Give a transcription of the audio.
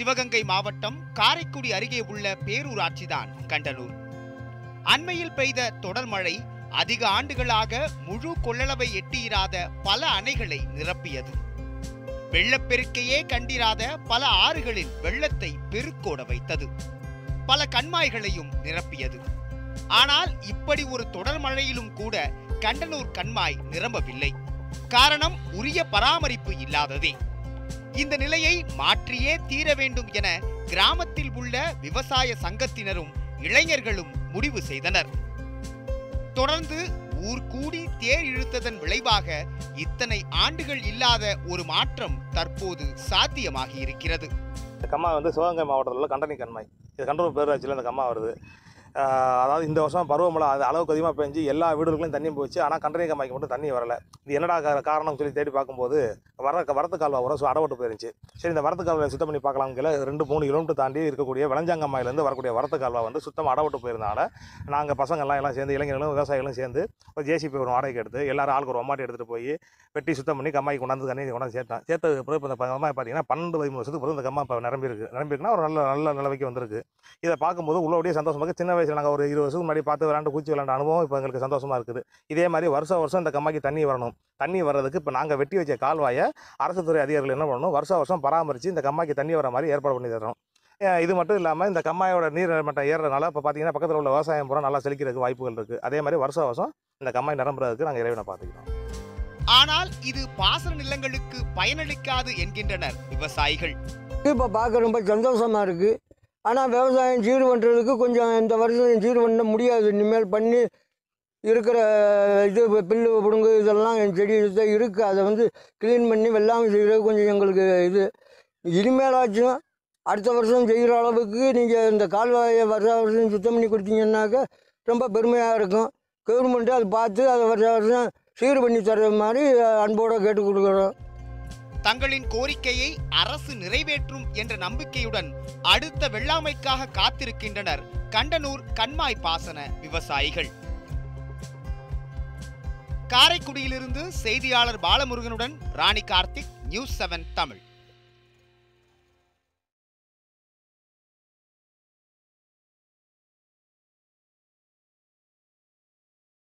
சிவகங்கை மாவட்டம் காரைக்குடி அருகே உள்ள பேரூராட்சிதான் கண்டனூர் அண்மையில் பெய்த தொடர் மழை அதிக ஆண்டுகளாக முழு கொள்ளளவை எட்டியிராத பல அணைகளை நிரப்பியது. வெள்ளப்பெருக்கையே கண்டிராத பல ஆறுகளில் வெள்ளத்தை பெருக்கோட வைத்தது. பல கண்மாய்களையும் நிரப்பியது. ஆனால் இப்படி ஒரு தொடர் மழையிலும் கூட கண்டனூர் கண்மாய் நிரம்பவில்லை. காரணம் உரிய பராமரிப்பு இல்லாததே. இந்த நிலையை மாற்றியே தீர வேண்டும் என கிராமத்தில் உள்ள விவசாய சங்கத்தினரும் இளைஞர்களும் முடிவு செய்தனர். தொடர்ந்து ஊர் கூடி தேர் இழுத்ததன் விளைவாக இத்தனை ஆண்டுகள் இல்லாத ஒரு மாற்றம் தற்போது சாத்தியமாகி இருக்கிறது. இந்த கம்மா வந்து சிவகங்கை மாவட்டத்தில் உள்ள கண்டனி கண்மாய். இது கண்டூர் பேராட்சியில் இந்த கம்மா வருது. அதாவது இந்த வருஷம் பருவமழை அது அளவுக்கு அதிகமாக பெஞ்சு எல்லா வீடுகளுக்கும் தண்ணி போச்சு ஆனால் கண்டனி கம்மாய்க்கு மட்டும் தண்ணி வரலை. இது என்னடா கா- காரணம் சொல்லி தேடி பார்க்கும்போது வர வரத்து கால்வா வர அடவட்டு போயிருந்துச்சு. சரி இந்த வரத்து கால்வாயை சுத்தம் பண்ணி பார்க்கலாம் கீழே ரெண்டு மூணு கிலோமீட்டர் தாண்டி இருக்கக்கூடிய விளஞ்சாங்கம்மாயிலேருந்து வரக்கூடிய வரத்து கால்வா வந்து சுத்தம் அடவட்டு போயிருந்தனால நாங்கள் பசங்கள்லாம் எல்லாம் சேர்ந்து இளைஞர்களும் விவசாயிகளும் சேர்ந்து ஒரு ஜேசிபி ஒரு வாடகைக்கு எடுத்து எல்லாரும் ஆளுக்கு ஒரு அம்மாட்டி எடுத்துகிட்டு போய் வெட்டி சுத்தம் பண்ணி கம்மாய்க்கு கொண்டாந்து தண்ணி கொண்டாந்து சேர்த்தான் சேர்த்தது பிறகு இப்போ இந்த கம்மாய் பார்த்தீங்கன்னா பன்னெண்டு பதிமூணு வருஷத்துக்கு பிறகு இந்த கம்மா இப்போ நிரம்பி இருக்கு நிரம்பி ஒரு நல்ல நல்ல நிலவைக்கு வந்திருக்கு. இதை பார்க்கும்போது உள்ளபடியே சந்தோஷமாக இருக்கு. சின்ன வயசில் நாங்கள் ஒரு இருபது வருஷத்துக்கு முன்னாடி பார்த்து விளாண்டு பூச்சி விளாண்ட அனுபவம் இப்போ எங்களுக்கு சந்தோஷமா இருக்குது. இதே மாதிரி வருஷம் வருஷம் இந்த கம்மாய்க்கு தண்ணி வரணும். தண்ணி வர்றதுக்கு இப்போ நாங்கள் வெட்டி வச்ச கால்வாயை அரசு துறை அதிகாரிகள் என்ன பண்ணணும்? வருஷம் வருஷம் பராமரித்து இந்த கம்மாய்க்கு தண்ணி வர மாதிரி ஏற்பாடு பண்ணி தரணும். இது மட்டும் இல்லாமல் இந்த கம்மாயோட நீர் மட்டம் ஏறுறதுனால இப்போ பார்த்தீங்கன்னா பக்கத்தில் உள்ள விவசாயம் பூரா நல்லா செழிக்கிறதுக்கு வாய்ப்புகள் இருக்குது அதே மாதிரி வருஷம் வருஷம் இந்த கம்மாய் நிரம்புறதுக்கு நாங்கள் இறைவனை பார்த்துக்கிறோம். ஆனால் இது பாசன நிலங்களுக்கு பயனளிக்காது என்கின்றனர் விவசாயிகள். இப்போ பார்க்க ரொம்ப சந்தோஷமாக இருக்குது ஆனால் விவசாயம் சீர் பண்ணுறதுக்கு கொஞ்சம் இந்த வருஷம் சீர் பண்ண முடியாது. இனிமேல் பண்ணி இருக்கிற இது பில்லு பிடுங்கு இதெல்லாம் என் செடி இது இருக்குது அதை வந்து க்ளீன் பண்ணி வெள்ளாமை செய்கிறது கொஞ்சம் எங்களுக்கு இது. இனிமேலாச்சும் அடுத்த வருஷம் செய்கிற அளவுக்கு நீங்கள் இந்த கால்வாயை வருஷ வருஷம் சுத்தம் பண்ணி கொடுத்தீங்கன்னாக்கா ரொம்ப பெருமையாக இருக்கும். கவர்மெண்ட்டு அதை பார்த்து அதை வருஷ வருஷம் சீர் பண்ணி தர்ற மாதிரி அன்போடு கேட்டு கொடுக்குறோம். தங்களின் கோரிக்கையை அரசு நிறைவேற்றும் என்ற நம்பிக்கையுடன் அடுத்த வெள்ளாமைக்காக காத்திருக்கின்றனர் கண்டனூர் கண்மாய் பாசன விவசாயிகள். காரைக்குடியிலிருந்து செய்தியாளர் பாலமுருகனுடன் ராணி கார்த்திக் நியூஸ் செவன் தமிழ்.